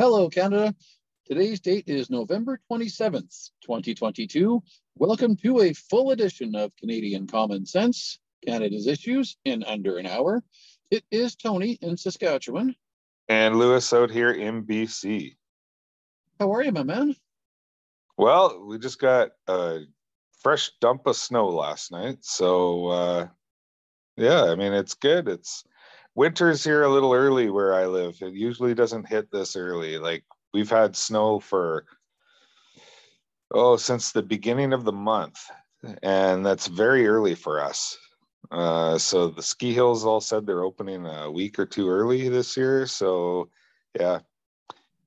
Hello, Canada. Today's date is November 27th, 2022. Welcome to a full edition of Canadian Common Sense, Canada's Issues in Under an Hour. It is Tony in Saskatchewan. And Lewis out here in BC. How are you, my man? Well, we just got a fresh dump of snow last night. So, uh, yeah, I mean, it's good. It's winter's here a little early where I live. It usually doesn't hit this early. Like, we've had snow for, oh, since the beginning of the month. And that's very early for us. Uh, so the ski hills all said they're opening a week or two early this year. So, yeah,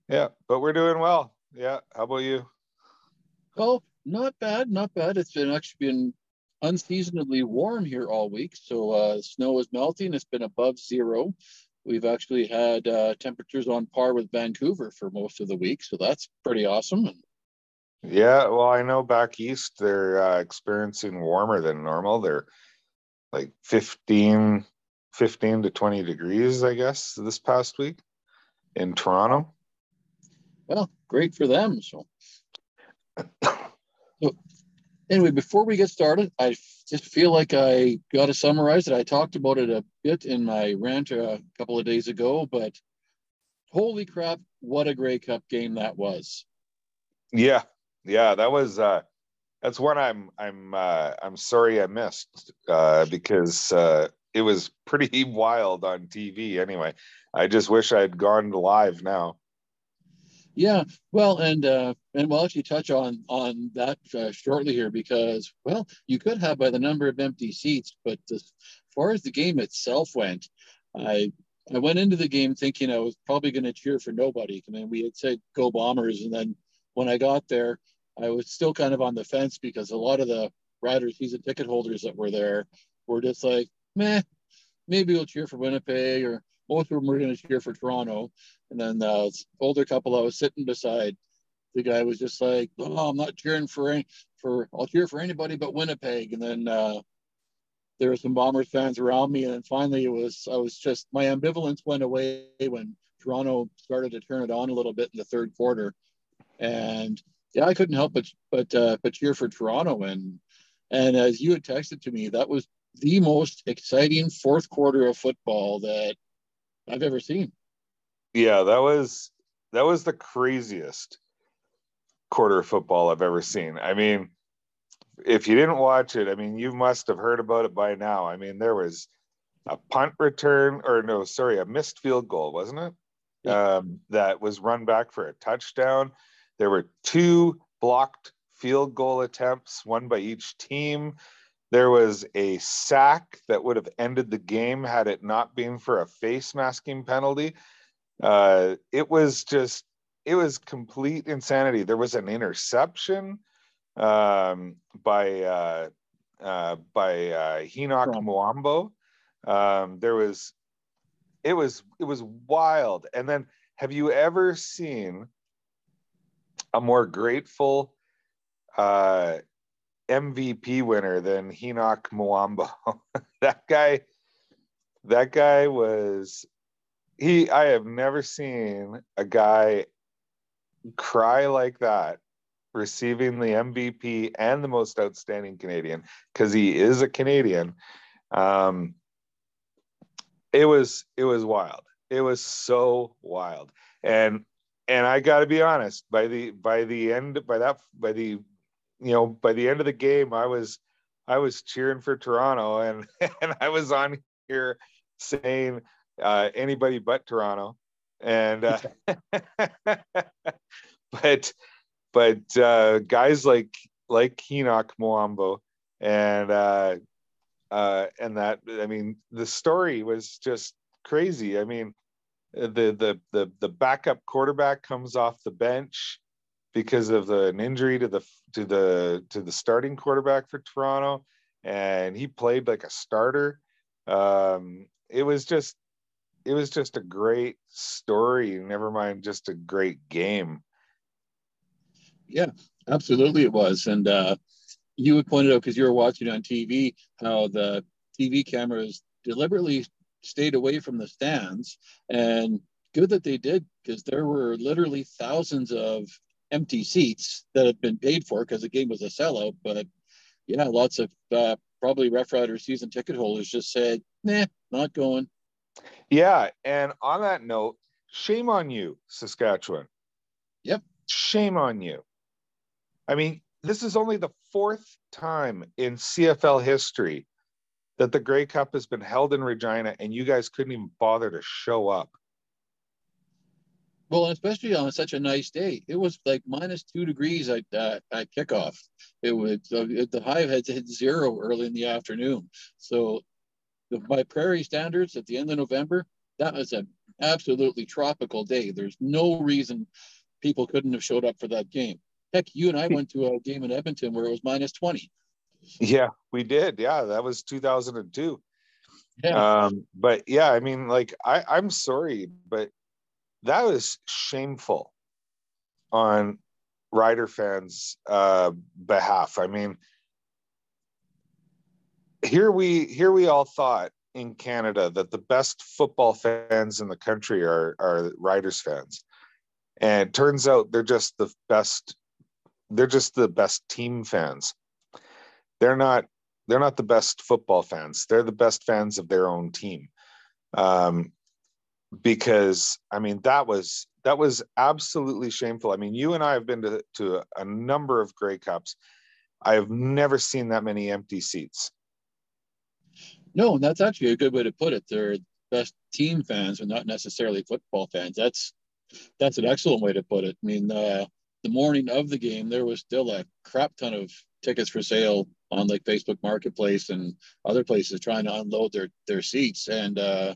yeah, but we're doing well. Yeah, how about you? Oh, not bad, not bad. It's been actually been unseasonably warm here all week. So uh, snow is melting. It's been above zero. We've actually had uh, temperatures on par with Vancouver for most of the week. So that's pretty awesome. Yeah, well, I know back east they're uh, experiencing warmer than normal. They're like 15, 15 to 20 degrees, I guess, this past week in Toronto. Well, great for them. So so anyway, before we get started, I just feel like I got to summarize it. I talked about it a bit in my rant a couple of days ago, but holy crap, what a Grey Cup game that was. Yeah, yeah, that was uh that's one I'm I'm uh I'm sorry I missed uh because uh it was pretty wild on TV anyway. I just wish I'd gone live now. Yeah, well, and uh, and we'll actually touch on on that uh, shortly here because well, you could have by the number of empty seats, but as far as the game itself went, I I went into the game thinking I was probably going to cheer for nobody. I mean, we had said go Bombers, and then when I got there, I was still kind of on the fence because a lot of the riders, season ticket holders that were there, were just like, meh, maybe we'll cheer for Winnipeg or most of them were going to cheer for Toronto. And then the older couple I was sitting beside, the guy was just like, "Oh, I'm not cheering for any, for I'll cheer for anybody but Winnipeg." And then uh, there were some Bombers fans around me, and then finally it was I was just my ambivalence went away when Toronto started to turn it on a little bit in the third quarter, and yeah, I couldn't help but but uh, but cheer for Toronto. And and as you had texted to me, that was the most exciting fourth quarter of football that I've ever seen. Yeah, that was that was the craziest quarter of football I've ever seen. I mean, if you didn't watch it, I mean, you must have heard about it by now. I mean, there was a punt return, or no, sorry, a missed field goal, wasn't it? Yeah. Um, that was run back for a touchdown. There were two blocked field goal attempts, one by each team. There was a sack that would have ended the game had it not been for a face masking penalty. Uh, it was just, it was complete insanity. There was an interception um, by uh, uh, by uh, Henoc Muamba. Um, there was, it was, it was wild. And then, have you ever seen a more grateful uh, MVP winner than Henoc Muamba. that guy, that guy was he. I have never seen a guy cry like that receiving the MVP and the most outstanding Canadian because he is a Canadian. Um, it was it was wild. It was so wild, and and I got to be honest. By the by the end by that by the you know, by the end of the game, I was I was cheering for Toronto, and and I was on here saying uh, anybody but Toronto, and uh, but but uh, guys like like Henoc Muamba and uh, uh, and that I mean the story was just crazy. I mean the the the the backup quarterback comes off the bench because of the, an injury to the to the to the starting quarterback for Toronto, and he played like a starter. Um, it was just it was just a great story. Never mind, just a great game. Yeah, absolutely, it was, and uh, you had pointed out because you were watching on TV how the TV cameras deliberately stayed away from the stands, and good that they did because there were literally thousands of empty seats that had been paid for because the game was a sellout. But yeah, lots of uh, probably Rough Rider season ticket holders just said, "Nah, not going." Yeah, and on that note, shame on you, Saskatchewan. Yep, shame on you. I mean, this is only the fourth time in CFL history that the Grey Cup has been held in Regina, and you guys couldn't even bother to show up. Well, especially on such a nice day, it was like minus two degrees at uh, at kickoff. It was uh, the high had hit zero early in the afternoon. So, the, by prairie standards, at the end of November, that was an absolutely tropical day. There's no reason people couldn't have showed up for that game. Heck, you and I went to a game in Edmonton where it was minus 20. Yeah, we did. Yeah, that was 2002. Yeah. Um, but yeah, I mean, like, I, I'm sorry, but that was shameful on Rider fans' uh, behalf. I mean, here we here we all thought in Canada that the best football fans in the country are are Riders fans, and it turns out they're just the best. They're just the best team fans. They're not. They're not the best football fans. They're the best fans of their own team. Um, because I mean that was that was absolutely shameful. I mean, you and I have been to, to a number of Grey Cups. I have never seen that many empty seats. No, that's actually a good way to put it. They're best team fans, but not necessarily football fans. That's that's an excellent way to put it. I mean, uh, the morning of the game, there was still a crap ton of tickets for sale on like Facebook Marketplace and other places trying to unload their their seats, and uh,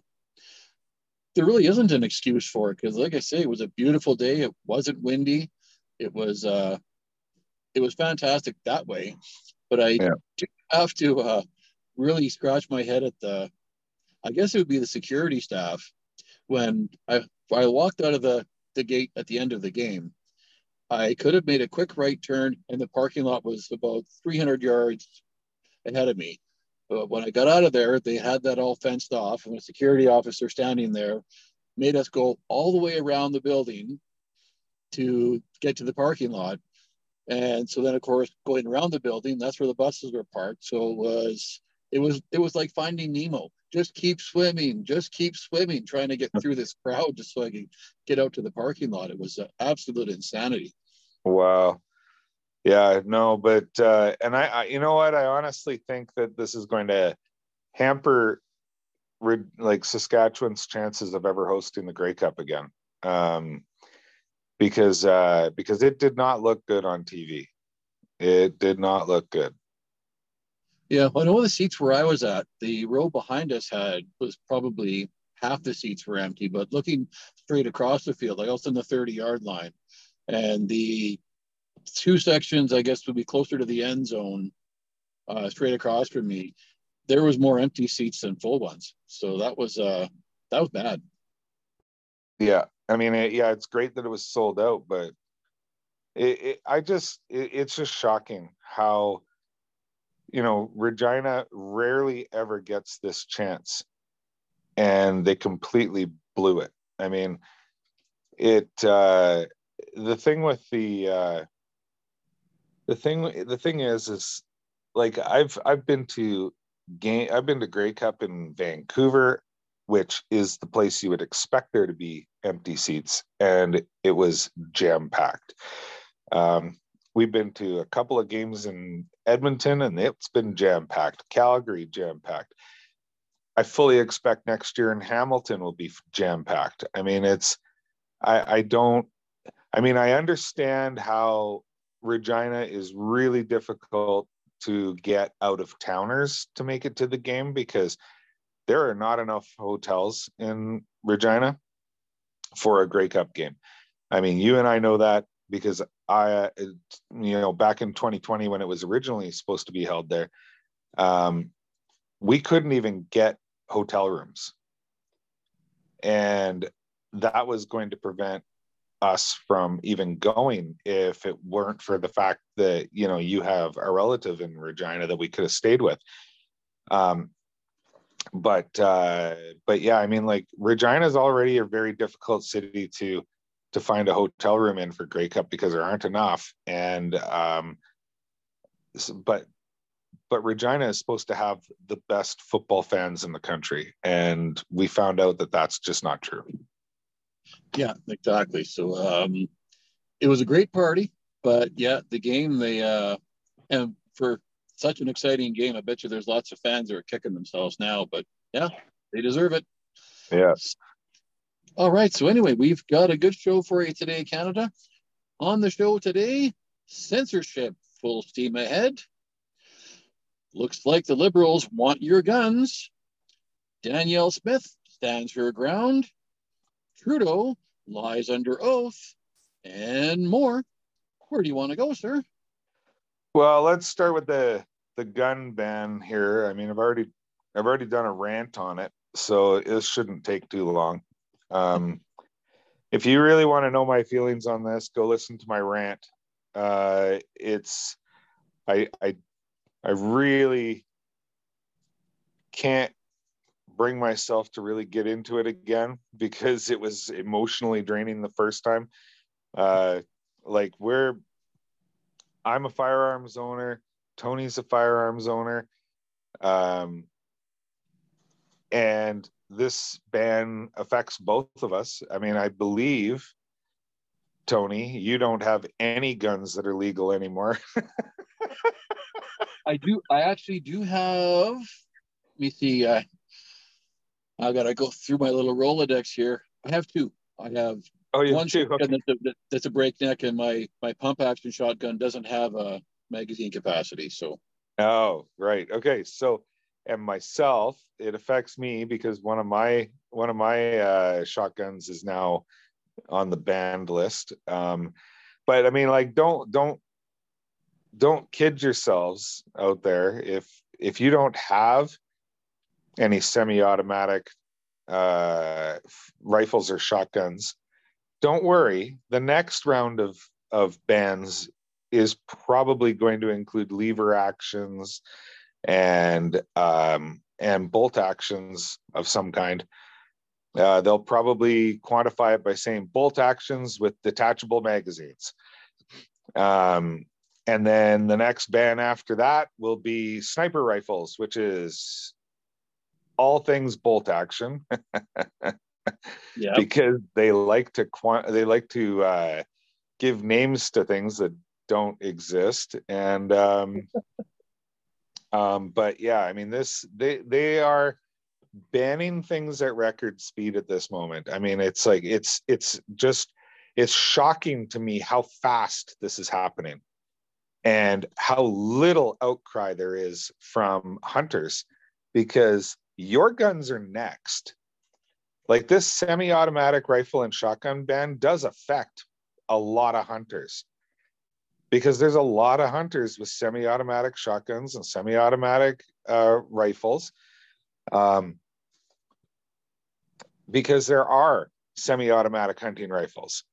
there really isn't an excuse for it because, like I say, it was a beautiful day. It wasn't windy. It was uh, it was fantastic that way. But I yeah. have to uh, really scratch my head at the, I guess it would be the security staff when I I walked out of the the gate at the end of the game. I could have made a quick right turn, and the parking lot was about 300 yards ahead of me. But when I got out of there, they had that all fenced off, and a security officer standing there made us go all the way around the building to get to the parking lot. And so then, of course, going around the building, that's where the buses were parked. So it was it was it was like finding Nemo. Just keep swimming, just keep swimming, trying to get through this crowd just so I could get out to the parking lot. It was absolute insanity. Wow. Yeah, no, but uh, and I, I, you know what, I honestly think that this is going to hamper like Saskatchewan's chances of ever hosting the Grey Cup again, um, because uh, because it did not look good on TV. It did not look good. Yeah, I know the seats where I was at, the row behind us had was probably half the seats were empty, but looking straight across the field, like I was in the 30 yard line, and the two sections, I guess, would be closer to the end zone, uh, straight across from me. There was more empty seats than full ones, so that was uh, that was bad. Yeah, I mean, it, yeah, it's great that it was sold out, but it, it I just, it, it's just shocking how, you know, Regina rarely ever gets this chance, and they completely blew it. I mean, it. uh the thing with the uh the thing the thing is is like I've I've been to game I've been to Grey Cup in Vancouver, which is the place you would expect there to be empty seats, and it was jam packed. Um, we've been to a couple of games in Edmonton, and it's been jam packed. Calgary jam packed. I fully expect next year in Hamilton will be jam packed. I mean, it's I, I don't. I mean, I understand how Regina is really difficult to get out of towners to make it to the game because there are not enough hotels in Regina for a Grey Cup game. I mean, you and I know that because I, you know, back in 2020 when it was originally supposed to be held there, um, we couldn't even get hotel rooms, and that was going to prevent us from even going if it weren't for the fact that you know you have a relative in Regina that we could have stayed with. Um, but uh, but yeah, I mean, like Regina is already a very difficult city to to find a hotel room in for Grey Cup because there aren't enough. And um, but but Regina is supposed to have the best football fans in the country, and we found out that that's just not true. Yeah, exactly. So um, it was a great party, but yeah, the game they uh, and for such an exciting game, I bet you there's lots of fans that are kicking themselves now. But yeah, they deserve it. Yes. All right. So anyway, we've got a good show for you today, Canada. On the show today, censorship full steam ahead. Looks like the liberals want your guns. Danielle Smith stands her ground. Trudeau lies under oath, and more. Where do you want to go, sir? Well, let's start with the the gun ban here. I mean, I've already I've already done a rant on it, so this shouldn't take too long. Um, if you really want to know my feelings on this, go listen to my rant. Uh, it's I I I really can't bring myself to really get into it again because it was emotionally draining the first time. Uh, like we're, I'm a firearms owner. Tony's a firearms owner. Um, and this ban affects both of us. I mean, I believe, Tony, you don't have any guns that are legal anymore. I do. I actually do have. Let me see. Uh, I gotta go through my little Rolodex here. I have two. I have oh, you one two. Okay. That's, a, that's a breakneck, and my my pump action shotgun doesn't have a magazine capacity. So. Oh right. Okay. So, and myself, it affects me because one of my one of my uh, shotguns is now on the banned list. Um, but I mean, like, don't don't don't kid yourselves out there. If if you don't have any semi-automatic uh, rifles or shotguns, don't worry. The next round of of bans is probably going to include lever actions and um, and bolt actions of some kind. Uh, they'll probably quantify it by saying bolt actions with detachable magazines. Um, and then the next ban after that will be sniper rifles, which is all things bolt action. yeah. Because they like to quant they like to uh, give names to things that don't exist. And um, um, but yeah, I mean this they they are banning things at record speed at this moment. I mean, it's like it's it's just it's shocking to me how fast this is happening and how little outcry there is from hunters because your guns are next. Like this semi automatic rifle and shotgun ban does affect a lot of hunters because there's a lot of hunters with semi automatic shotguns and semi automatic uh, rifles. Um, because there are semi automatic hunting rifles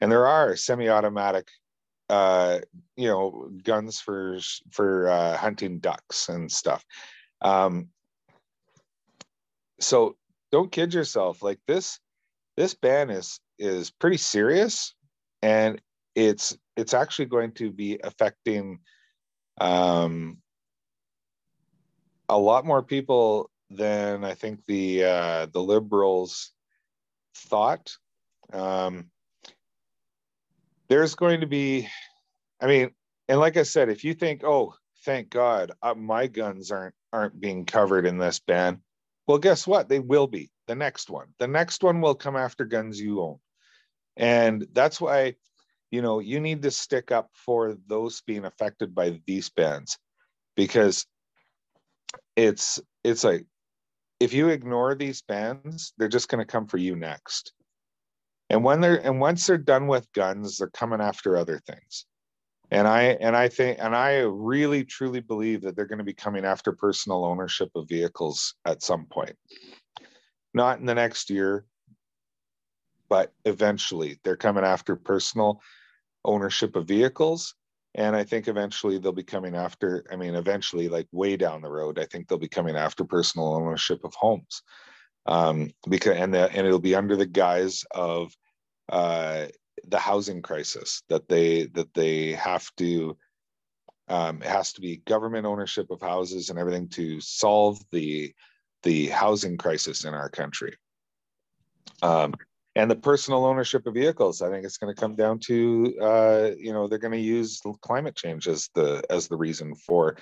and there are semi automatic uh, you know guns for for uh, hunting ducks and stuff um, so don't kid yourself like this this ban is is pretty serious and it's it's actually going to be affecting um, a lot more people than I think the uh, the liberals thought. Um, there's going to be, I mean, and like I said, if you think, oh, thank God, uh, my guns aren't aren't being covered in this ban, well, guess what? They will be the next one. The next one will come after guns you own. And that's why, you know, you need to stick up for those being affected by these bans because it's it's like if you ignore these bans, they're just going to come for you next. And when they're and once they're done with guns, they're coming after other things and i and i think and i really truly believe that they're going to be coming after personal ownership of vehicles at some point. Not in the next year but eventually. They're coming after personal ownership of vehicles and i think eventually they'll be coming after i mean eventually like way down the road i think they'll be coming after personal ownership of homes. Um because and the, and it'll be under the guise of uh the housing crisis that they that they have to um, it has to be government ownership of houses and everything to solve the the housing crisis in our country. Um, and the personal ownership of vehicles i think it's going to come down to uh, you know they're going to use climate change as the as the reason for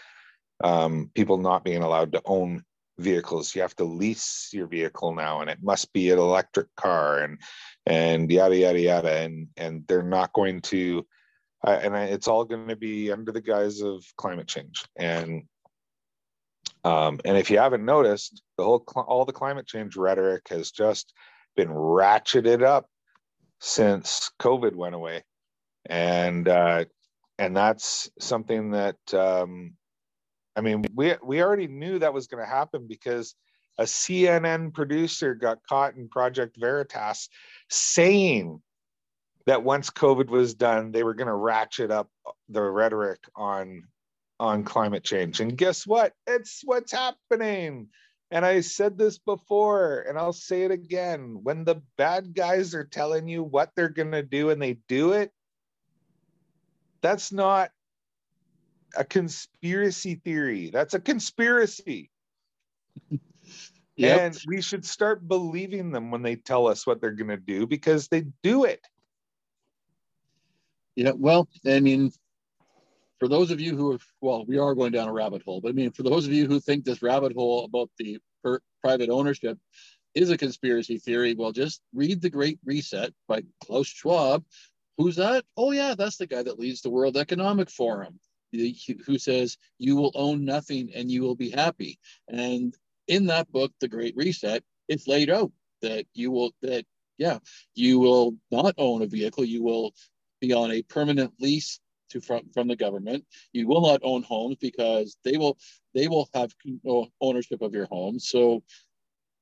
um, people not being allowed to own vehicles. You have to lease your vehicle now and it must be an electric car and and yada yada yada. And and they're not going to uh, and it's all going to be under the guise of climate change. And um, and if you haven't noticed the whole all the climate change rhetoric has just been ratcheted up since COVID went away, and uh, and that's something that um, I mean we we already knew that was going to happen because a CNN producer got caught in Project Veritas saying that once COVID was done, they were going to ratchet up the rhetoric on on climate change. And guess what? It's what's happening. And I said this before, and I'll say it again. When the bad guys are telling you what they're going to do and they do it, that's not a conspiracy theory. That's a conspiracy. Yep. And we should start believing them when they tell us what they're going to do because they do it. Yeah, well, I mean, for those of you who, have, well, we are going down a rabbit hole, but I mean, for those of you who think this rabbit hole about the per, private ownership is a conspiracy theory, well, just read The Great Reset by Klaus Schwab. Who's that? Oh, yeah, that's the guy that leads the World Economic Forum, who says you will own nothing and you will be happy. And in that book, The Great Reset, it's laid out that you will, that, yeah, you will not own a vehicle, you will be on a permanent lease to from, from the government. You will not own homes because they will they will have ownership of your home. So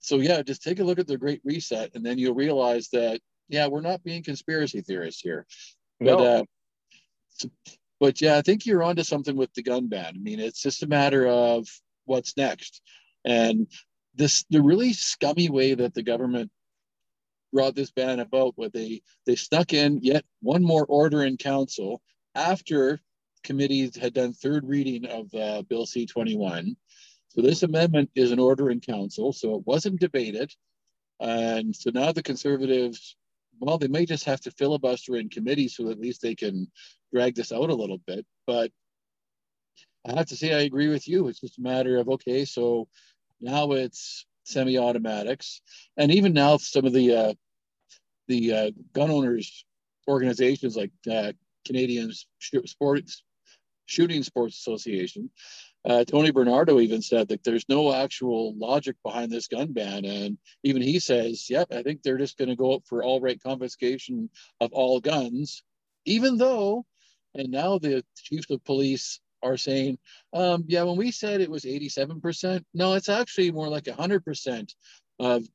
so yeah, just take a look at the Great Reset, and then you'll realize that yeah, we're not being conspiracy theorists here. No. But uh, but yeah, I think you're onto something with the gun ban. I mean, it's just a matter of what's next, and this the really scummy way that the government brought this ban about, where they they snuck in yet one more order in council after committees had done third reading of uh, Bill C-21. So this amendment is an order in council, so it wasn't debated. And so now the conservatives, well, they may just have to filibuster in committee so at least they can drag this out a little bit. But I have to say, I agree with you. It's just a matter of, okay, so now it's semi-automatics. And even now, some of the uh, the uh, gun owners organizations like uh, Canadian Sports Shooting Sports Association. Uh, Tony Bernardo even said that there's no actual logic behind this gun ban, and even he says, "Yep, I think they're just going to go up for all right confiscation of all guns," even though, and now the chiefs of police are saying, um, "Yeah, when we said it was 87%, no, it's actually more like 100% of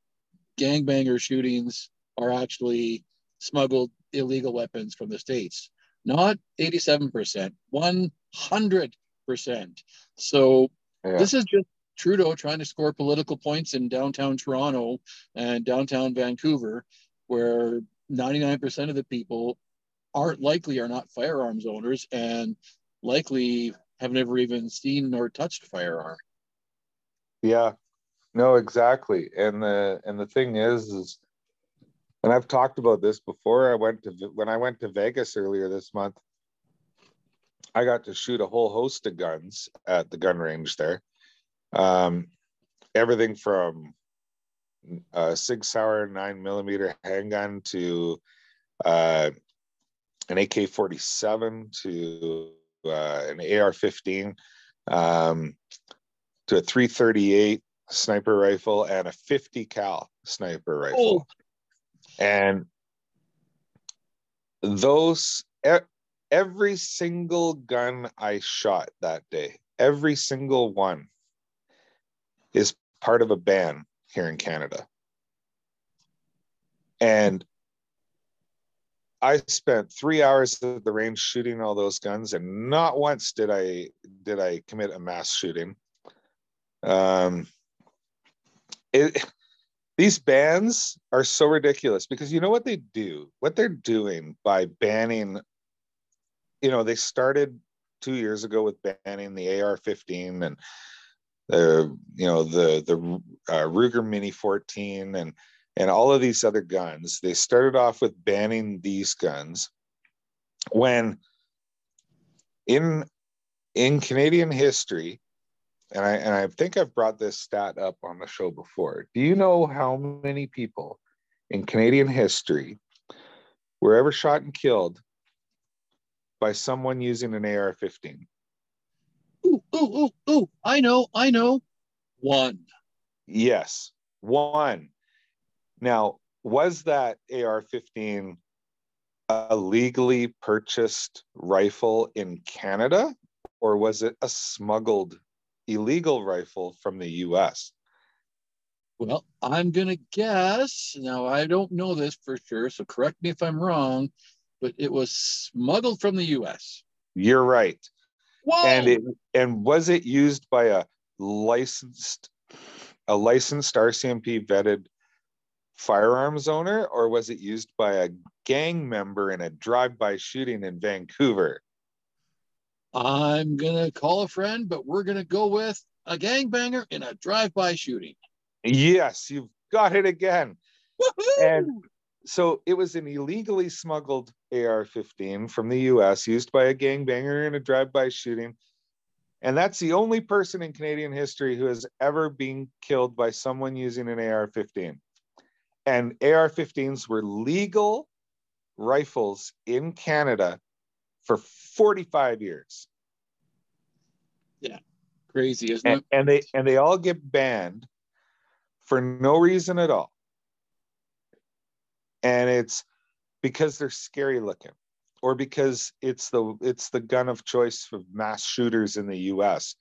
gangbanger shootings are actually smuggled illegal weapons from the states." not 87%, 100%. So yeah. this is just Trudeau trying to score political points in downtown Toronto and downtown Vancouver, where 99% of the people aren't likely are not firearms owners and likely have never even seen or touched firearm. Yeah, no, exactly. And the and the thing is, is and I've talked about this before. I went to when I went to Vegas earlier this month. I got to shoot a whole host of guns at the gun range there. Um, everything from a Sig Sauer nine millimeter handgun to uh, an AK forty seven to uh, an AR fifteen um, to a three thirty eight sniper rifle and a fifty cal sniper rifle. Oh and those every single gun I shot that day, every single one is part of a ban here in Canada. And I spent three hours at the range shooting all those guns, and not once did I did I commit a mass shooting. Um, it, these bans are so ridiculous because you know what they do? What they're doing by banning, you know, they started two years ago with banning the AR-15 and the you know the the uh, Ruger Mini 14 and and all of these other guns. They started off with banning these guns when in in Canadian history, and I and I think I've brought this stat up on the show before. Do you know how many people in Canadian history were ever shot and killed by someone using an AR-15? Ooh, ooh, ooh, ooh! I know, I know. One. Yes, one. Now, was that AR-15 a legally purchased rifle in Canada, or was it a smuggled illegal rifle from the US? Well, I'm going to guess. Now, I don't know this for sure, so correct me if I'm wrong, but it was smuggled from the US. You're right. Whoa! And it and was it used by a licensed a licensed RCMP vetted firearms owner or was it used by a gang member in a drive-by shooting in Vancouver? I'm going to call a friend, but we're going to go with a gangbanger in a drive-by shooting. Yes, you've got it again. Woo-hoo! And so it was an illegally smuggled AR-15 from the US used by a gangbanger in a drive-by shooting. And that's the only person in Canadian history who has ever been killed by someone using an AR-15 and AR-15s were legal rifles in Canada for 45 years. Yeah, crazy, isn't and, it? and they and they all get banned for no reason at all. And it's because they're scary looking or because it's the it's the gun of choice for mass shooters in the US.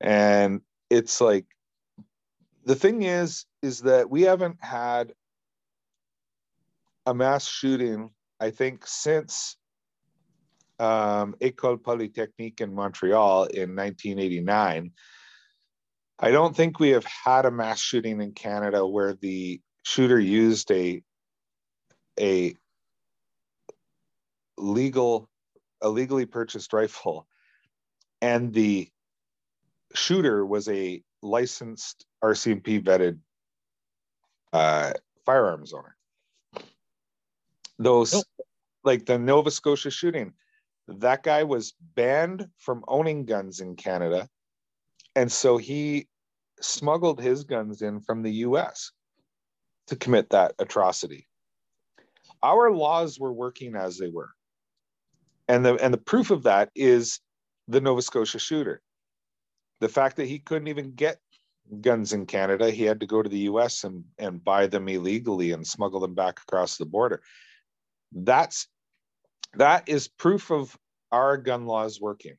And it's like the thing is is that we haven't had a mass shooting, I think, since um, École Polytechnique in Montreal in 1989. I don't think we have had a mass shooting in Canada where the shooter used a a legal a legally purchased rifle and the shooter was a licensed RCMP vetted uh, firearms owner those Nope. like the Nova Scotia shooting. That guy was banned from owning guns in Canada. And so he smuggled his guns in from the US to commit that atrocity. Our laws were working as they were. And the and the proof of that is the Nova Scotia shooter. The fact that he couldn't even get guns in Canada, he had to go to the US and, and buy them illegally and smuggle them back across the border that's that is proof of our gun laws working.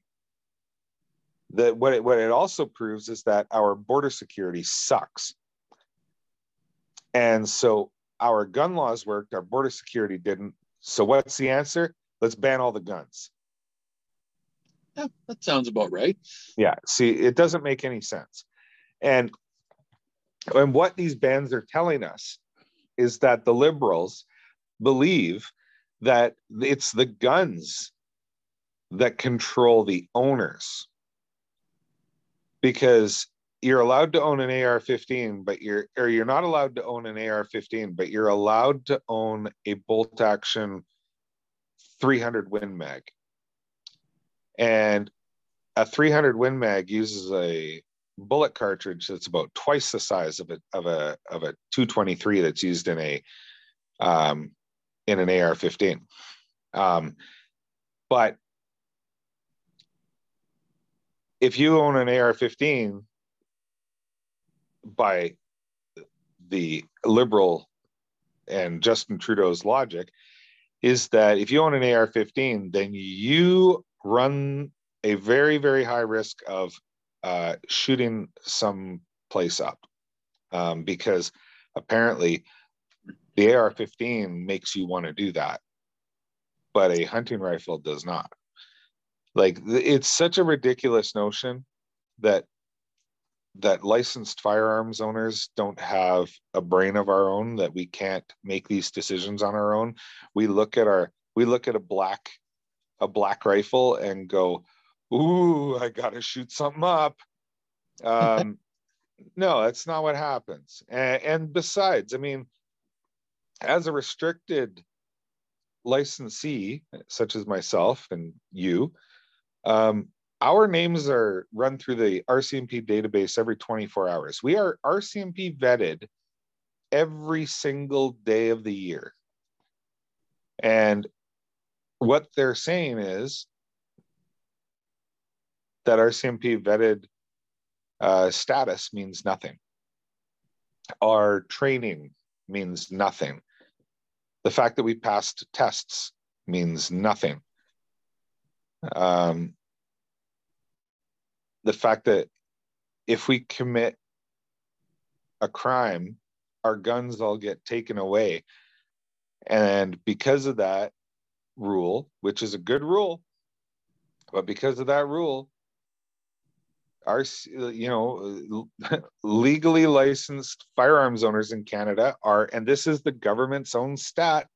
That what it, what it also proves is that our border security sucks. And so our gun laws worked our border security didn't. So what's the answer? Let's ban all the guns. Yeah, that sounds about right. yeah see it doesn't make any sense. And and what these bans are telling us is that the liberals believe that it's the guns that control the owners. Because you're allowed to own an AR-15 but you're or you're not allowed to own an AR-15 but you're allowed to own a bolt action 300 Win Mag. And a 300 Win Mag uses a bullet cartridge that's about twice the size of a of a of a 223 that's used in a um, in an AR-15. Um, but if you own an AR-15 by the liberal and Justin Trudeau's logic, is that if you own an AR-15, then you run a very very high risk of uh, shooting some place up um, because apparently the AR-15 makes you want to do that. but a hunting rifle does not. Like it's such a ridiculous notion that that licensed firearms owners don't have a brain of our own that we can't make these decisions on our own we look at our we look at a black a black rifle and go ooh i gotta shoot something up um no that's not what happens and, and besides i mean as a restricted licensee such as myself and you um, our names are run through the RCMP database every 24 hours. We are RCMP vetted every single day of the year. And what they're saying is that RCMP vetted uh, status means nothing. Our training means nothing. The fact that we passed tests means nothing. Um, the fact that if we commit a crime, our guns all get taken away. And because of that rule, which is a good rule, but because of that rule, our you know legally licensed firearms owners in Canada are, and this is the government's own stat,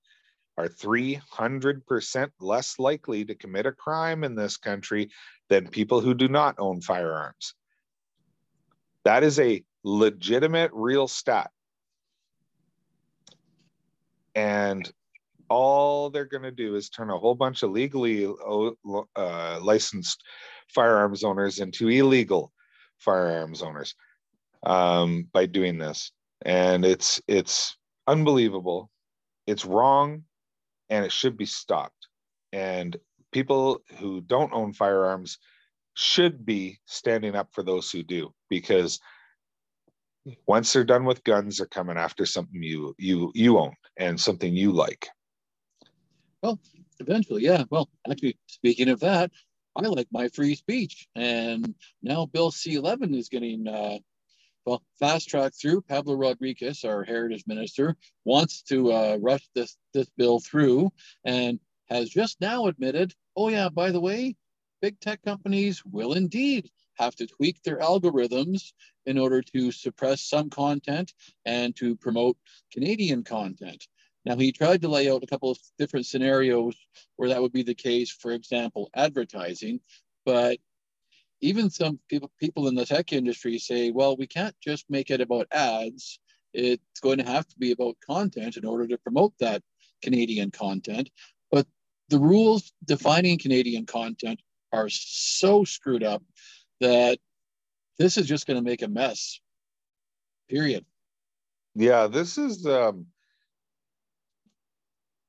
are 300% less likely to commit a crime in this country than people who do not own firearms. That is a legitimate, real stat. And all they're going to do is turn a whole bunch of legally uh, licensed firearms owners into illegal firearms owners um, by doing this. And it's it's unbelievable. It's wrong and it should be stopped. And people who don't own firearms should be standing up for those who do because once they're done with guns they're coming after something you you you own and something you like well eventually yeah well actually speaking of that i like my free speech and now bill c11 is getting uh, well, fast track through. Pablo Rodriguez, our heritage minister, wants to uh, rush this this bill through, and has just now admitted, oh yeah, by the way, big tech companies will indeed have to tweak their algorithms in order to suppress some content and to promote Canadian content. Now, he tried to lay out a couple of different scenarios where that would be the case, for example, advertising, but even some people people in the tech industry say, well, we can't just make it about ads. It's going to have to be about content in order to promote that Canadian content. But the rules defining Canadian content are so screwed up that this is just going to make a mess. Period. Yeah, this is um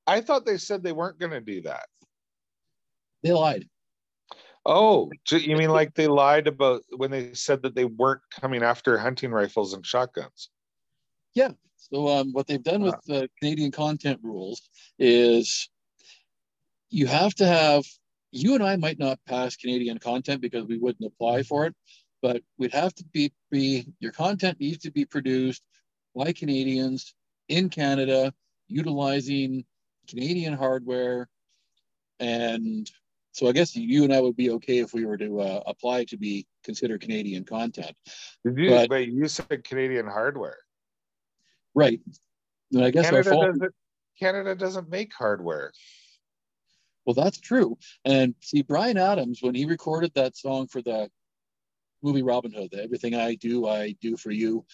I thought they said they weren't going to do that. They lied. Oh, you mean like they lied about when they said that they weren't coming after hunting rifles and shotguns? Yeah. So um, what they've done with the Canadian content rules is you have to have you and I might not pass Canadian content because we wouldn't apply for it, but we'd have to be, be your content needs to be produced by Canadians in Canada utilizing Canadian hardware and so I guess you and I would be okay if we were to uh, apply to be considered Canadian content. Did you, but, wait, you said Canadian hardware. Right. And I guess Canada, phone, doesn't, Canada doesn't make hardware. Well, that's true. And see, Bryan Adams, when he recorded that song for the movie Robin Hood, Everything I Do, I Do for You.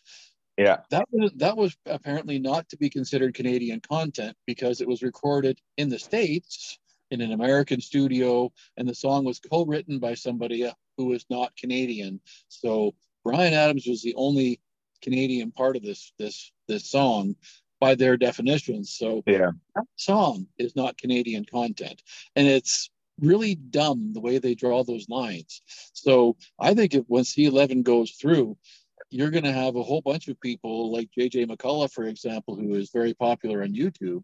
Yeah. That was that was apparently not to be considered Canadian content because it was recorded in the States in an American studio, and the song was co-written by somebody who was not Canadian. So Bryan Adams was the only Canadian part of this this this song by their definitions. So yeah, that song is not Canadian content, and it's really dumb the way they draw those lines. So I think if when C11 goes through, you're going to have a whole bunch of people like JJ McCullough, for example, who is very popular on YouTube,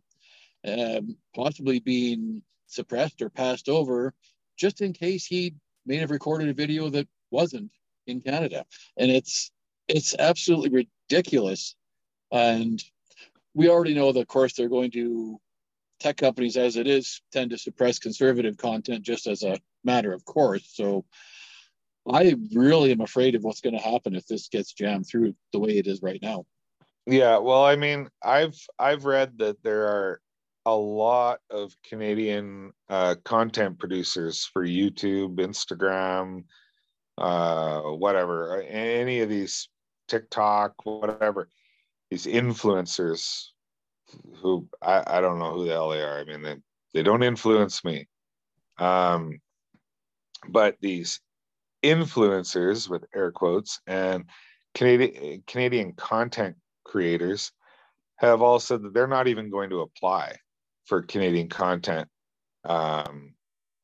um, possibly being suppressed or passed over just in case he may have recorded a video that wasn't in Canada. And it's it's absolutely ridiculous. And we already know that of course they're going to tech companies, as it is, tend to suppress conservative content just as a matter of course. So I really am afraid of what's going to happen if this gets jammed through the way it is right now. Yeah, well, I mean, I've I've read that there are a lot of Canadian uh, content producers for YouTube, Instagram, uh, whatever, any of these TikTok, whatever, these influencers who I, I don't know who the hell they are. I mean, they, they don't influence me. Um, but these influencers with air quotes and Canadian Canadian content creators have all said that they're not even going to apply for Canadian content um,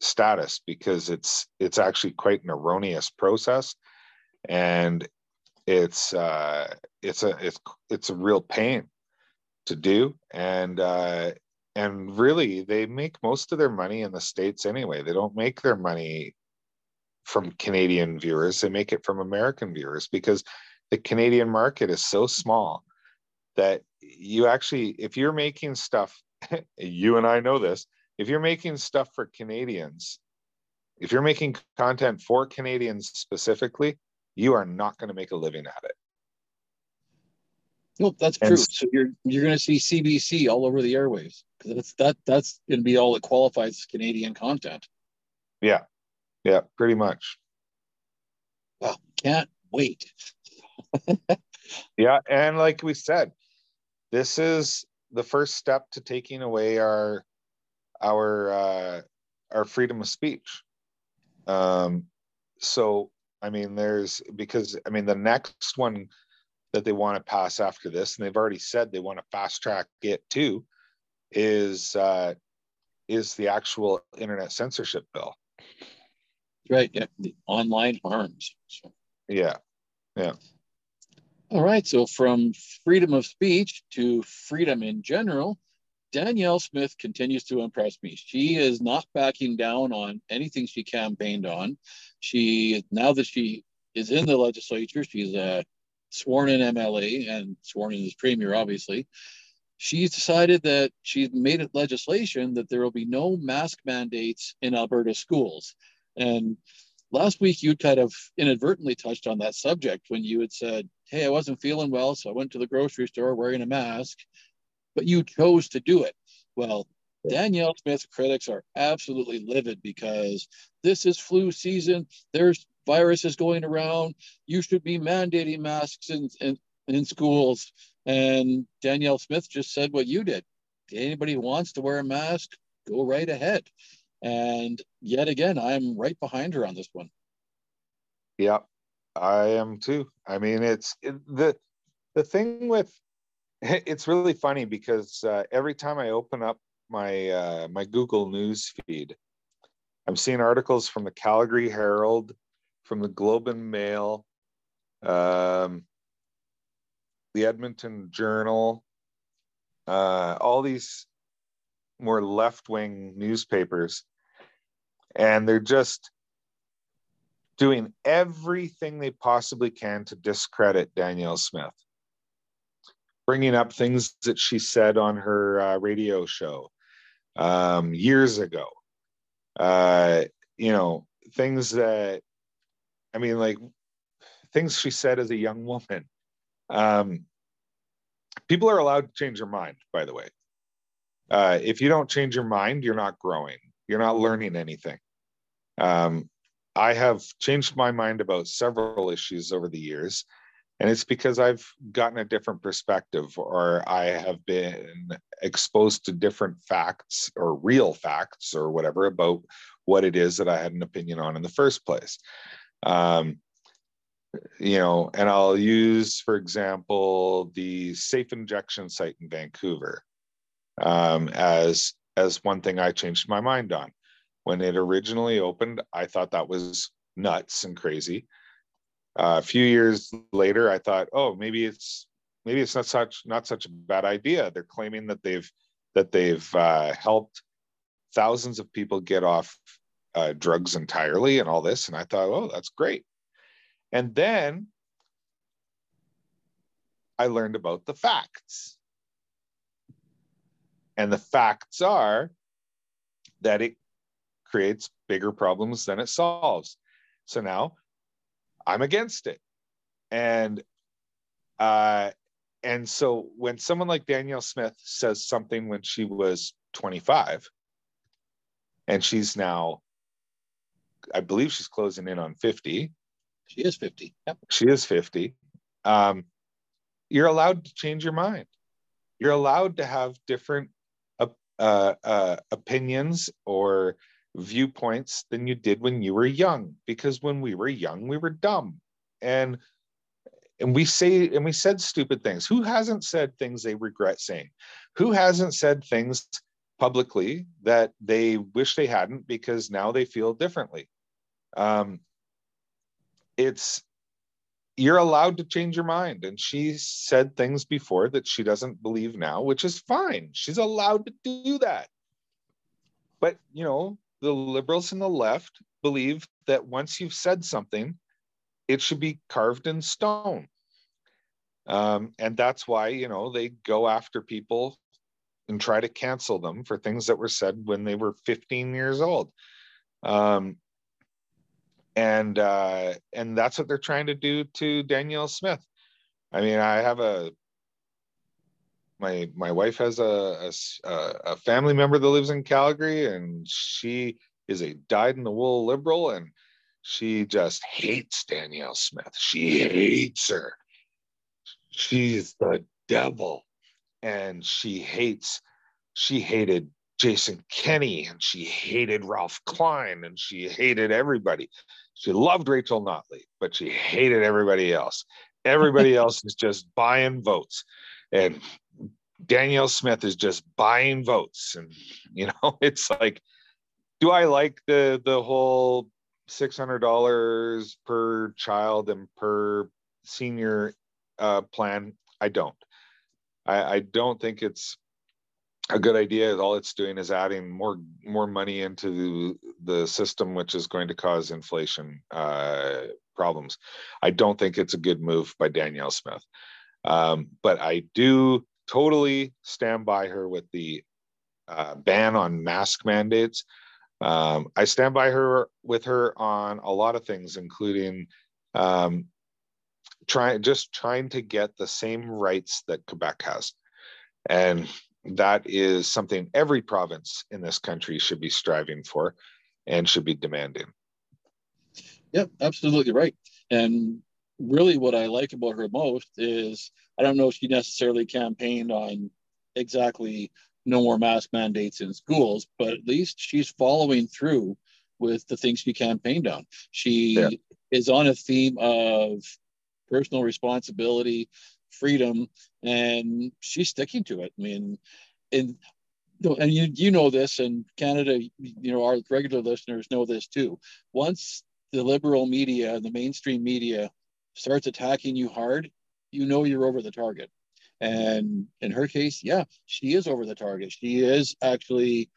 status because it's it's actually quite an erroneous process, and it's uh, it's a it's it's a real pain to do, and uh, and really they make most of their money in the states anyway. They don't make their money from Canadian viewers; they make it from American viewers because the Canadian market is so small that you actually, if you're making stuff, you and I know this, if you're making stuff for Canadians, if you're making content for Canadians specifically, you are not going to make a living at it. Nope, that's true. So you're you're going to see CBC all over the airwaves because that's that that's going to be all that qualifies as Canadian content. Yeah, yeah, pretty much. Well, can't wait. yeah, and like we said, this is the first step to taking away our our uh, our freedom of speech. Um, so I mean, there's because I mean the next one that they want to pass after this, and they've already said they want to fast track it too, is uh, is the actual internet censorship bill. Right. Yeah. The online harms. So. Yeah. Yeah. All right. So from freedom of speech to freedom in general, Danielle Smith continues to impress me. She is not backing down on anything she campaigned on. She now that she is in the legislature, she's a sworn in MLA and sworn in as premier, obviously. She's decided that she's made it legislation that there will be no mask mandates in Alberta schools. And last week you kind of inadvertently touched on that subject when you had said, Hey, I wasn't feeling well, so I went to the grocery store wearing a mask, but you chose to do it. Well, Danielle Smith critics are absolutely livid because this is flu season. There's viruses going around. You should be mandating masks in, in, in schools. And Danielle Smith just said what you did. Anybody who wants to wear a mask, go right ahead. And yet again, I'm right behind her on this one. Yeah, I am too. I mean, it's it, the the thing with it's really funny because uh, every time I open up my uh, my Google News feed, I'm seeing articles from the Calgary Herald, from the Globe and Mail, um, the Edmonton Journal, uh, all these more left wing newspapers. And they're just doing everything they possibly can to discredit Danielle Smith, bringing up things that she said on her uh, radio show um, years ago. Uh, you know, things that, I mean, like things she said as a young woman. Um, people are allowed to change their mind, by the way. Uh, if you don't change your mind, you're not growing. You're not learning anything. Um, I have changed my mind about several issues over the years, and it's because I've gotten a different perspective or I have been exposed to different facts or real facts or whatever about what it is that I had an opinion on in the first place. Um, you know, and I'll use, for example, the safe injection site in Vancouver um, as as one thing I changed my mind on. When it originally opened, I thought that was nuts and crazy. Uh, a few years later, I thought, oh, maybe it's maybe it's not such not such a bad idea. They're claiming that they've that they've uh, helped thousands of people get off uh, drugs entirely and all this, and I thought, oh, that's great. And then I learned about the facts And the facts are that it creates bigger problems than it solves. So now I'm against it. And uh, and so when someone like Danielle Smith says something when she was 25, and she's now, I believe she's closing in on 50. She is 50. Yep. She is 50. Um, you're allowed to change your mind. You're allowed to have different uh, uh, opinions or viewpoints than you did when you were young. Because when we were young, we were dumb, and and we say and we said stupid things. Who hasn't said things they regret saying? Who hasn't said things publicly that they wish they hadn't because now they feel differently? Um, it's you're allowed to change your mind. And she said things before that she doesn't believe now, which is fine. She's allowed to do that. But, you know, the liberals and the left believe that once you've said something, it should be carved in stone. Um, and that's why, you know, they go after people and try to cancel them for things that were said when they were 15 years old. Um, and uh, and that's what they're trying to do to Danielle Smith. I mean, I have a my my wife has a, a, a family member that lives in Calgary, and she is a dyed in the wool liberal, and she just hates Danielle Smith. She hates her. She's the devil, and she hates. She hated Jason Kenney, and she hated Ralph Klein, and she hated everybody. She loved Rachel Notley, but she hated everybody else. Everybody else is just buying votes. And Danielle Smith is just buying votes. And you know, it's like, do I like the the whole six hundred dollars per child and per senior uh, plan? I don't. I, I don't think it's a good idea. All it's doing is adding more more money into the, the system, which is going to cause inflation uh, problems. I don't think it's a good move by Danielle Smith, um, but I do totally stand by her with the uh, ban on mask mandates. Um, I stand by her with her on a lot of things, including um, trying just trying to get the same rights that Quebec has, and that is something every province in this country should be striving for and should be demanding. Yep, absolutely right. And really, what I like about her most is I don't know if she necessarily campaigned on exactly no more mask mandates in schools, but at least she's following through with the things she campaigned on. She yeah. is on a theme of personal responsibility, freedom, and she's sticking to it. I mean, and and you you know this, and Canada, you know, our regular listeners know this too. Once the liberal media, the mainstream media, starts attacking you hard, you know you're over the target. And in her case, yeah, she is over the target. She is actually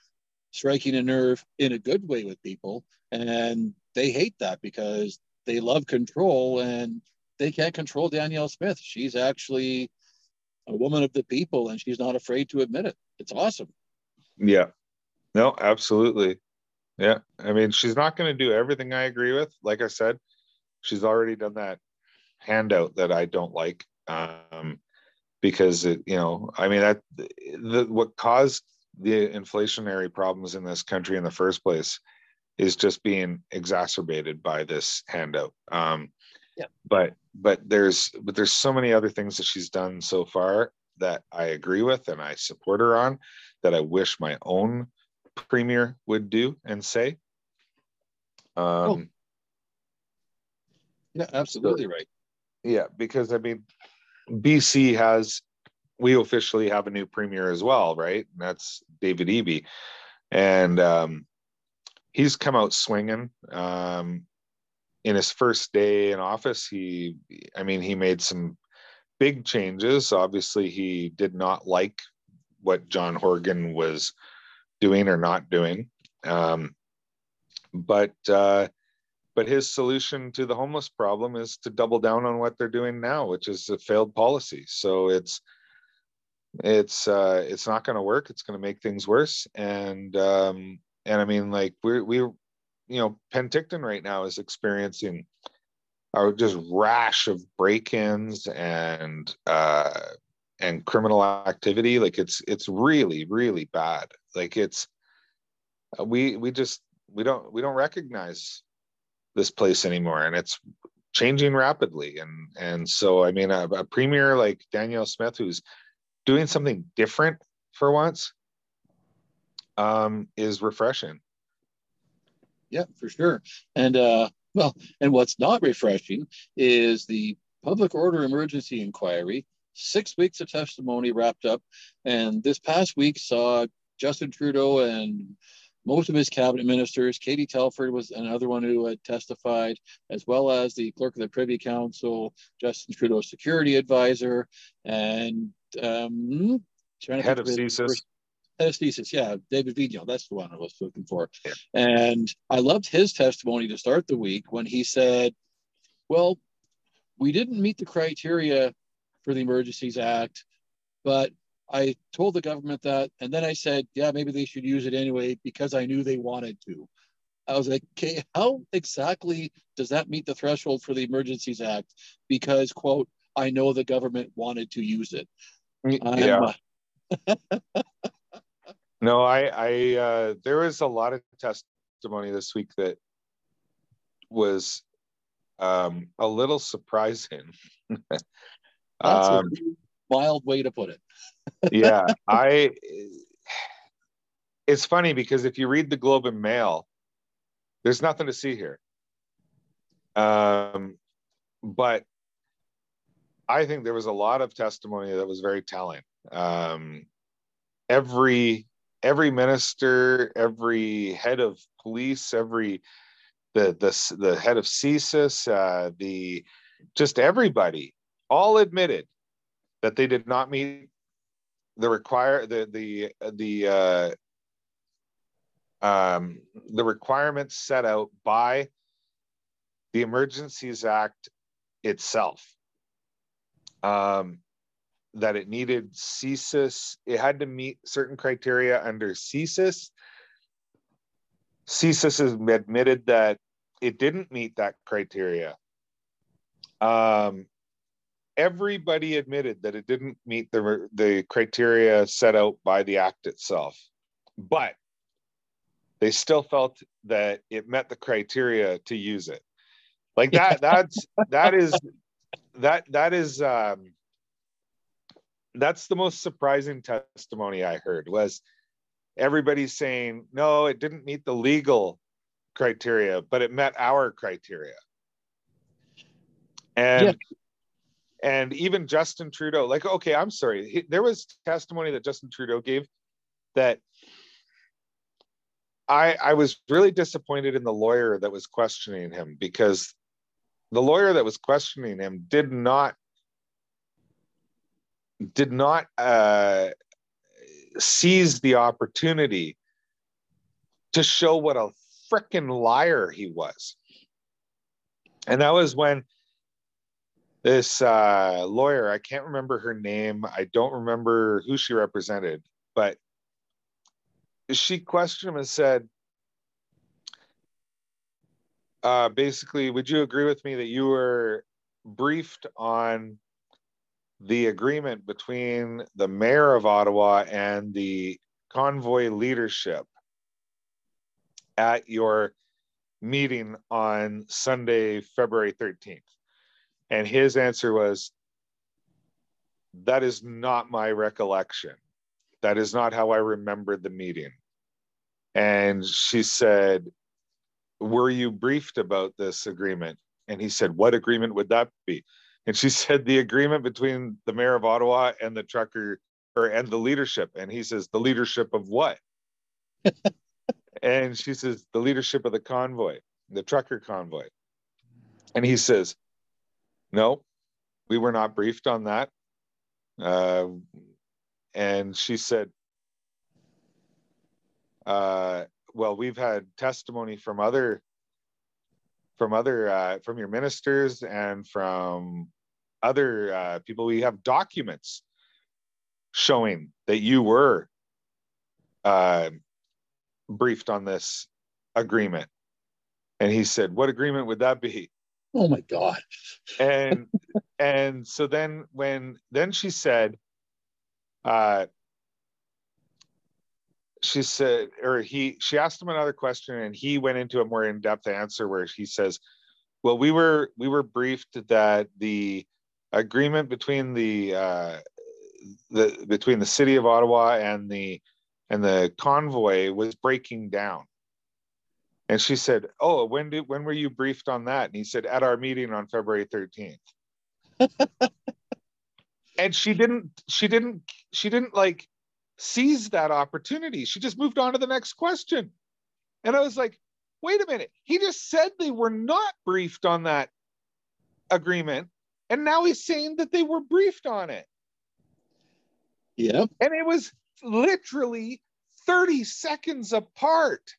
striking a nerve in a good way with people, and they hate that because they love control and they can't control Danielle Smith. She's actually a woman of the people and she's not afraid to admit it. It's awesome. Yeah. No, absolutely. Yeah. I mean, she's not going to do everything I agree with. Like I said, she's already done that handout that I don't like. Um, because it, you know, I mean, that the, what caused the inflationary problems in this country in the first place is just being exacerbated by this handout. Um, yeah. But but there's but there's so many other things that she's done so far that I agree with and I support her on that I wish my own premier would do and say. Um, oh. Yeah, absolutely right. Yeah, because I mean, BC has we officially have a new premier as well, right? And that's David Eby, and um, he's come out swinging. Um, in his first day in office, he, I mean, he made some big changes. Obviously, he did not like what John Horgan was doing or not doing. Um, but uh, but his solution to the homeless problem is to double down on what they're doing now, which is a failed policy. So it's it's uh, it's not going to work. It's going to make things worse. And um, and I mean, like we're we, you know, Penticton right now is experiencing a just rash of break-ins and uh, and criminal activity. Like it's it's really really bad. Like it's we we just we don't we don't recognize this place anymore, and it's changing rapidly. And and so I mean, a, a premier like Danielle Smith, who's doing something different for once um, is refreshing. Yeah, for sure. And uh, well, and what's not refreshing is the public order emergency inquiry. Six weeks of testimony wrapped up, and this past week saw Justin Trudeau and most of his cabinet ministers. Katie Telford was another one who had testified, as well as the clerk of the Privy Council, Justin Trudeau's security advisor, and um, head of CSIS. Of yeah, David Vigneault, that's the one I was looking for. Yeah. And I loved his testimony to start the week when he said, well, we didn't meet the criteria for the Emergencies Act, but I told the government that, and then I said, yeah, maybe they should use it anyway because I knew they wanted to. I was like, okay, how exactly does that meet the threshold for the Emergencies Act? Because, quote, I know the government wanted to use it. Mm, yeah. no, I, I, uh, there was a lot of testimony this week that was um, a little surprising. That's um, a wild way to put it. yeah, I. It's funny because if you read the Globe and Mail, there's nothing to see here. Um, but I think there was a lot of testimony that was very telling. Um, every every minister, every head of police, every the the the head of CSIS, uh, the just everybody, all admitted that they did not meet the require the the the uh, um, the requirements set out by the Emergencies Act itself. Um, that it needed CSIS. It had to meet certain criteria under CSIS. CSIS has admitted that it didn't meet that criteria. Um, everybody admitted that it didn't meet the the criteria set out by the act itself, but they still felt that it met the criteria to use it. Like that. That's that is that that is um, that's the most surprising testimony I heard was everybody saying no, it didn't meet the legal criteria, but it met our criteria. And yeah. and even Justin Trudeau, like, okay, I'm sorry, he, there was testimony that Justin Trudeau gave that I I was really disappointed in the lawyer that was questioning him because the lawyer that was questioning him did not did not uh, seize the opportunity to show what a freaking liar he was. And that was when this uh, lawyer, I can't remember her name, I don't remember who she represented, but she questioned him and said, uh, basically, would you agree with me that you were briefed on the agreement between the mayor of Ottawa and the convoy leadership at your meeting on Sunday, February 13th? And his answer was, That is not my recollection. That is not how I remembered the meeting. And she said, were you briefed about this agreement? And he said, what agreement would that be? And she said, the agreement between the mayor of Ottawa and the trucker or and the leadership. And he says, the leadership of what? and she says, the leadership of the convoy, the trucker convoy. And he says, no, we were not briefed on that. Uh, and she said, uh, well, we've had testimony from other from other uh, from your ministers and from other uh, people. We have documents showing that you were uh, briefed on this agreement. And he said, What agreement would that be? Oh my God. and and so then when then she said, uh she said, or he she asked him another question and he went into a more in-depth answer where he says, Well, we were we were briefed that the agreement between the uh the between the city of Ottawa and the and the convoy was breaking down. And she said, "Oh, when did when were you briefed on that?" And he said, "At our meeting on February 13th." and she didn't she didn't she didn't like seize that opportunity. She just moved on to the next question. And I was like, "Wait a minute. He just said they were not briefed on that agreement, and now he's saying that they were briefed on it." Yeah. And it was literally 30 seconds apart.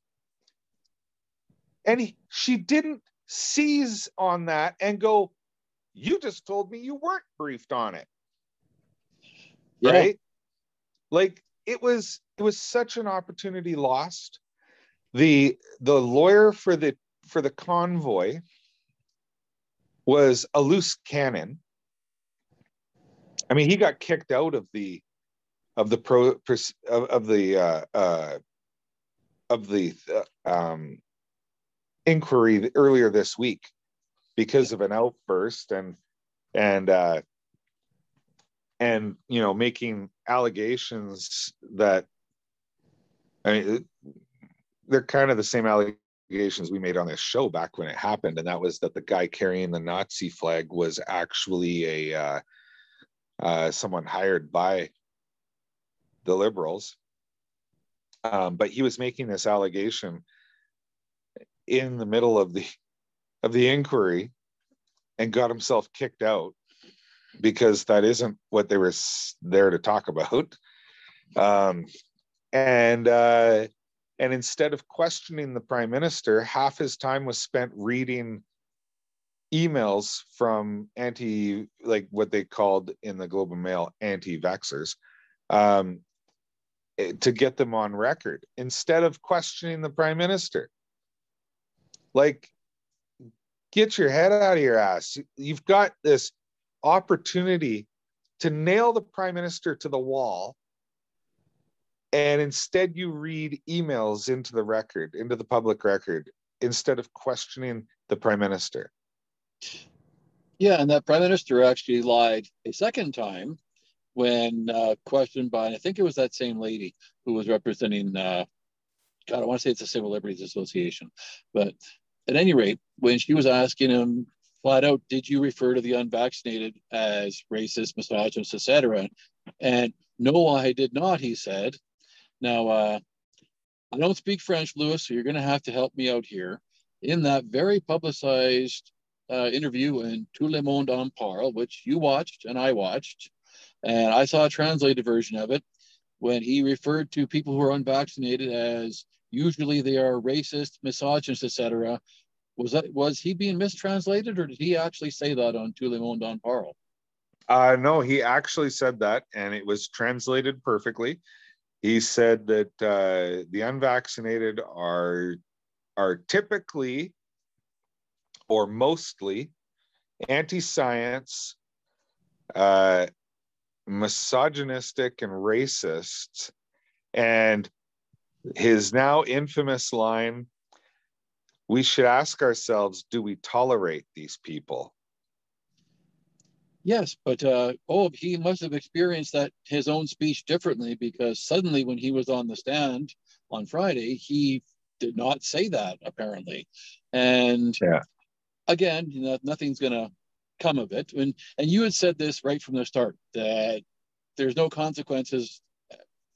And he, she didn't seize on that and go, You just told me you weren't briefed on it. Yeah. Right? Like it was it was such an opportunity lost. The the lawyer for the for the convoy was a loose cannon. I mean, he got kicked out of the of the pro of, the uh, uh, of the uh, um, inquiry earlier this week because of an outburst and and uh, and you know making allegations that I mean they're kind of the same allegations we made on this show back when it happened, and that was that the guy carrying the Nazi flag was actually a uh, uh, someone hired by the liberals. Um, but he was making this allegation in the middle of the of the inquiry and got himself kicked out because that isn't what they were there to talk about. Um, and uh, and instead of questioning the prime minister, half his time was spent reading emails from anti, like what they called in the Globe and Mail, anti-vaxxers, um, Eh, to get them on record instead of questioning the prime minister. Like, get your head out of your ass. You've got this opportunity to nail the prime minister to the wall. And instead, you read emails into the record, into the public record, instead of questioning the prime minister. Yeah, and that prime minister actually lied a second time when uh, questioned by, I think it was that same lady who was representing, uh, God, I want to say it's the Civil Liberties Association. But at any rate, when she was asking him flat out, did you refer to the unvaccinated as racist, misogynist, etc.? And no, I did not, he said. Now, uh, I don't speak French, Lewis, so you're going to have to help me out here. In that very publicized uh, interview in Tout le monde en parle, which you watched and I watched, and I saw a translated version of it when he referred to people who are unvaccinated as usually they are racist, misogynist, etc. Was that was he being mistranslated, or did he actually say that on monde en parle? Uh, no, he actually said that, and it was translated perfectly. He said that uh, the unvaccinated are are typically or mostly anti-science, uh, misogynistic and racist. And his now infamous line we should ask ourselves do we tolerate these people? Yes, but uh, oh, he must have experienced that his own speech differently because suddenly, when he was on the stand on Friday, he did not say that apparently, and yeah. again, you know, nothing's going to come of it. And and you had said this right from the start that there's no consequences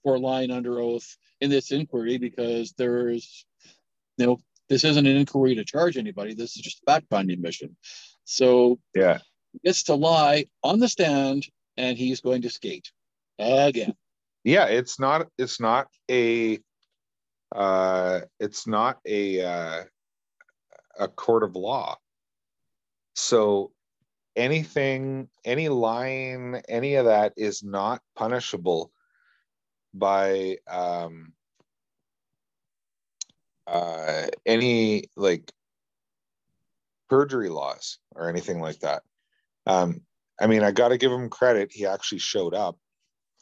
for lying under oath in this inquiry because there's you know this isn't an inquiry to charge anybody. This is just a fact finding mission. So yeah, he gets to lie on the stand and he's going to skate again. Yeah, it's not it's not a uh it's not a uh a court of law. So anything, any lying, any of that is not punishable by um, uh, any like perjury laws or anything like that. Um, I mean, I got to give him credit. He actually showed up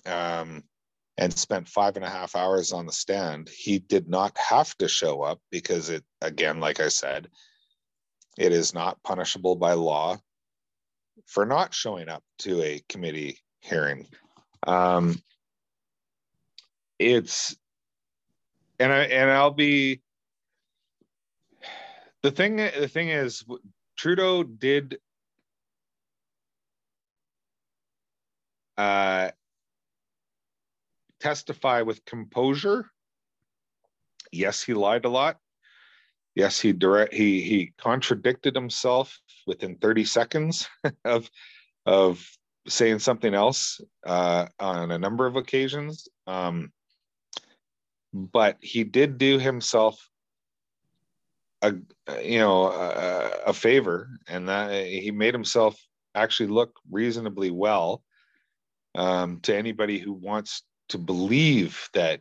um, and spent five and a half hours on the stand. He did not have to show up because it, again, like I said, it is not punishable by law for not showing up to a committee hearing. Um, it's and I and I'll be the thing. The thing is, Trudeau did uh, testify with composure. Yes, he lied a lot. Yes, he direct he he contradicted himself within 30 seconds of of saying something else uh, on a number of occasions. Um, but he did do himself a you know a, a favor, and that he made himself actually look reasonably well um, to anybody who wants to believe that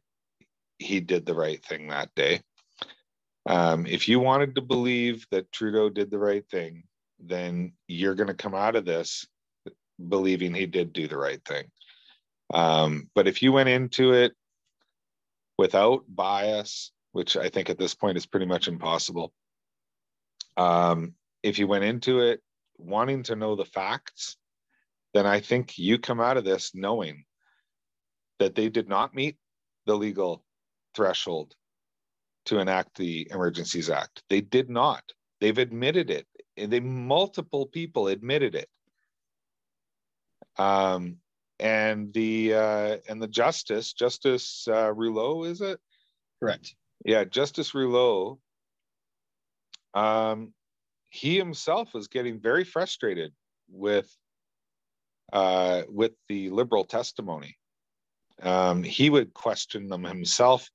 he did the right thing that day. Um, if you wanted to believe that Trudeau did the right thing, then you're going to come out of this believing he did do the right thing. Um, but if you went into it without bias, which I think at this point is pretty much impossible, um, if you went into it wanting to know the facts, then I think you come out of this knowing that they did not meet the legal threshold to enact the Emergencies Act. They did not. They've admitted it. They multiple people admitted it. Um, and the uh, and the justice, Justice uh, Rouleau, is it? Correct. Yeah, Justice Rouleau. Um, he himself was getting very frustrated with uh, with the liberal testimony. Um, he would question them himself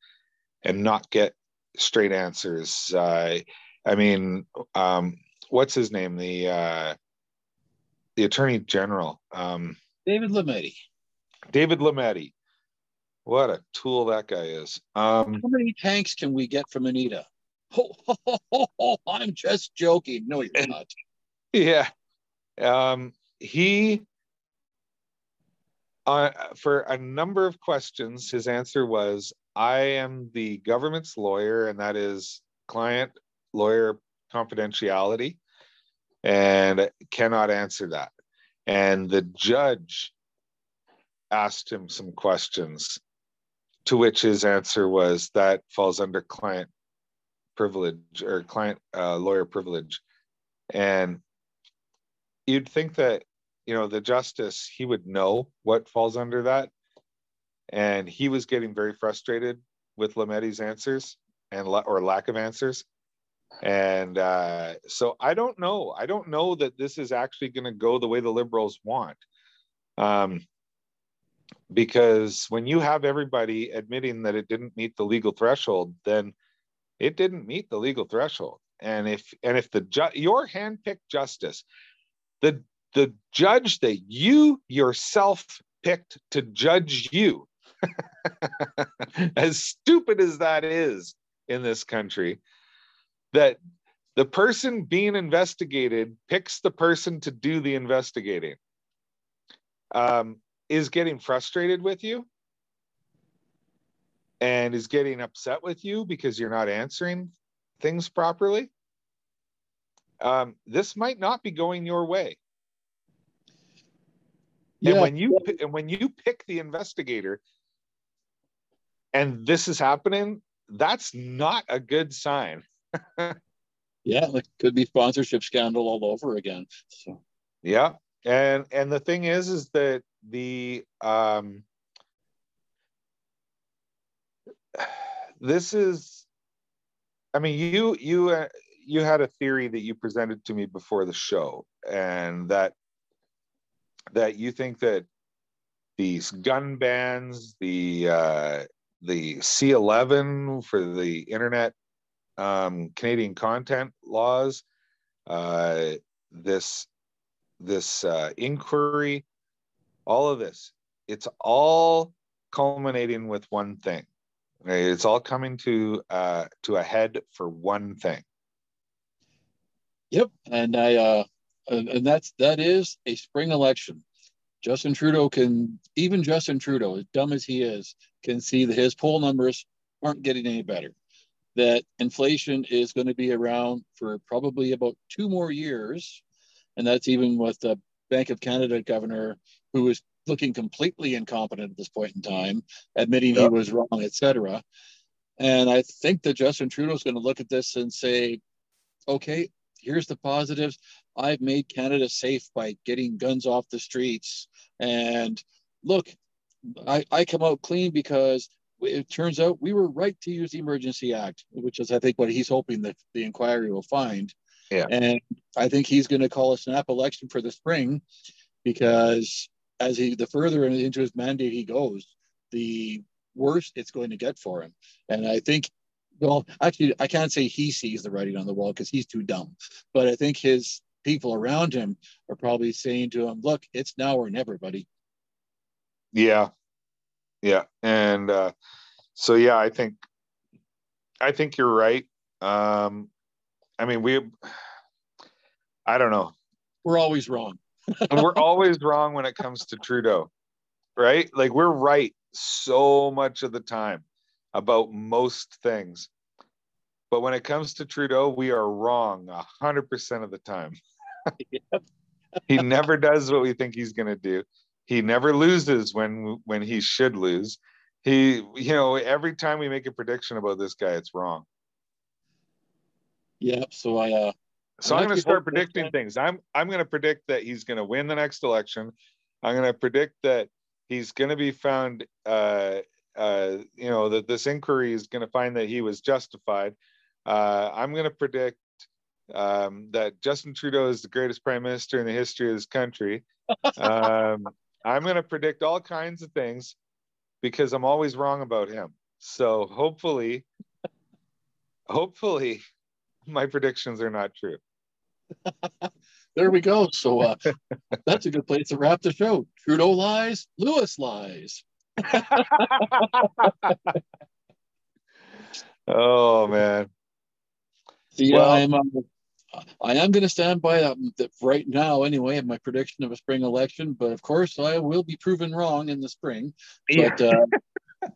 and not get straight answers. Uh, I mean, um, what's his name? The uh, the Attorney General, um, David Lametti. David Lametti. What a tool that guy is. Um, How many tanks can we get from Anita? Oh, oh, oh, oh I'm just joking. No, you're not. Yeah. Um, he uh, for a number of questions, his answer was, I am the government's lawyer, and that is client lawyer confidentiality, and cannot answer that. And the judge asked him some questions, to which his answer was, That falls under client privilege or client uh, lawyer privilege. And you'd think that you know the justice he would know what falls under that. And he was getting very frustrated with Lametti's answers and or lack of answers. And uh, so i don't know. I don't know that this is actually going to go the way the liberals want. Um, because when you have everybody admitting that it didn't meet the legal threshold then it didn't meet the legal threshold and if and if the ju- your handpicked justice the the judge that you yourself picked to judge you. as stupid as that is in this country, that the person being investigated picks the person to do the investigating, um, is getting frustrated with you and is getting upset with you because you're not answering things properly. Um, this might not be going your way. Yeah. And when you and when you pick the investigator and this is happening, that's not a good sign. yeah, it could be sponsorship scandal all over again. So yeah. And and the thing is is that the um this is I mean you you uh, you had a theory that you presented to me before the show and that that you think that these gun bans, the uh, the C11 for the internet um, Canadian content laws, uh, this this uh, inquiry, all of this, it's all culminating with one thing. It's all coming to uh, to a head for one thing. Yep, and I uh, and that's that is a spring election. Justin Trudeau can even Justin Trudeau, as dumb as he is, can see that his poll numbers aren't getting any better. That inflation is going to be around for probably about two more years, and that's even with the Bank of Canada governor who is looking completely incompetent at this point in time, admitting yep. he was wrong, etc. And I think that Justin Trudeau is going to look at this and say, okay, here's the positives. I've made Canada safe by getting guns off the streets. And look, I, I come out clean because it turns out we were right to use the Emergency Act, which is, I think, what he's hoping that the inquiry will find. Yeah. And I think he's going to call a snap election for the spring because as he the further into his mandate he goes, the worse it's going to get for him. And I think, well, actually, I can't say he sees the writing on the wall because he's too dumb, but I think his people around him are probably saying to him, "Look, it's now or never, buddy." Yeah, yeah, and uh, so yeah, I think, I think you're right. Um, I mean, we, I don't know. We're always wrong and we're always wrong when it comes to Trudeau, right? Like we're right so much of the time about most things. But when it comes to Trudeau, we are wrong a hundred percent of the time. he never does what we think he's going to do. He never loses when when he should lose. He, you know, every time we make a prediction about this guy, it's wrong. Yep. So I, uh, so I'm going to start predicting things. I'm I'm going to predict that he's going to win the next election. I'm going to predict that he's going to be found. Uh, uh, you know that this inquiry is going to find that he was justified. Uh, I'm going to predict um, that Justin Trudeau is the greatest prime minister in the history of this country. Um, I'm going to predict all kinds of things because I'm always wrong about him. So hopefully, hopefully, my predictions are not true. there we go. So uh, that's a good place to wrap the show. Trudeau lies, Lewis lies. oh man. See, well, I'm. Um, I am going to stand by um, that right now, anyway, my prediction of a spring election. But of course, I will be proven wrong in the spring. But uh,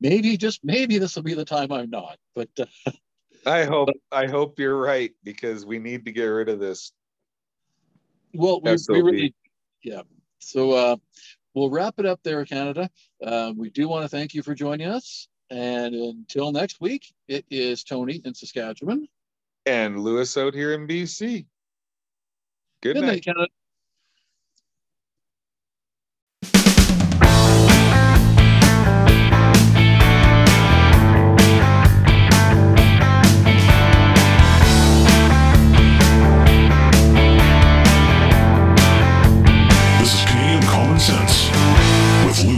maybe, just maybe, this will be the time I'm not. But uh, I hope I hope you're right because we need to get rid of this. Well, we, we really, yeah. So uh, we'll wrap it up there, Canada. Uh, we do want to thank you for joining us. And until next week, it is Tony in Saskatchewan. And Lewis out here in BC. Good, Good night. night, Canada.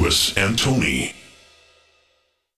Lewis and Tony.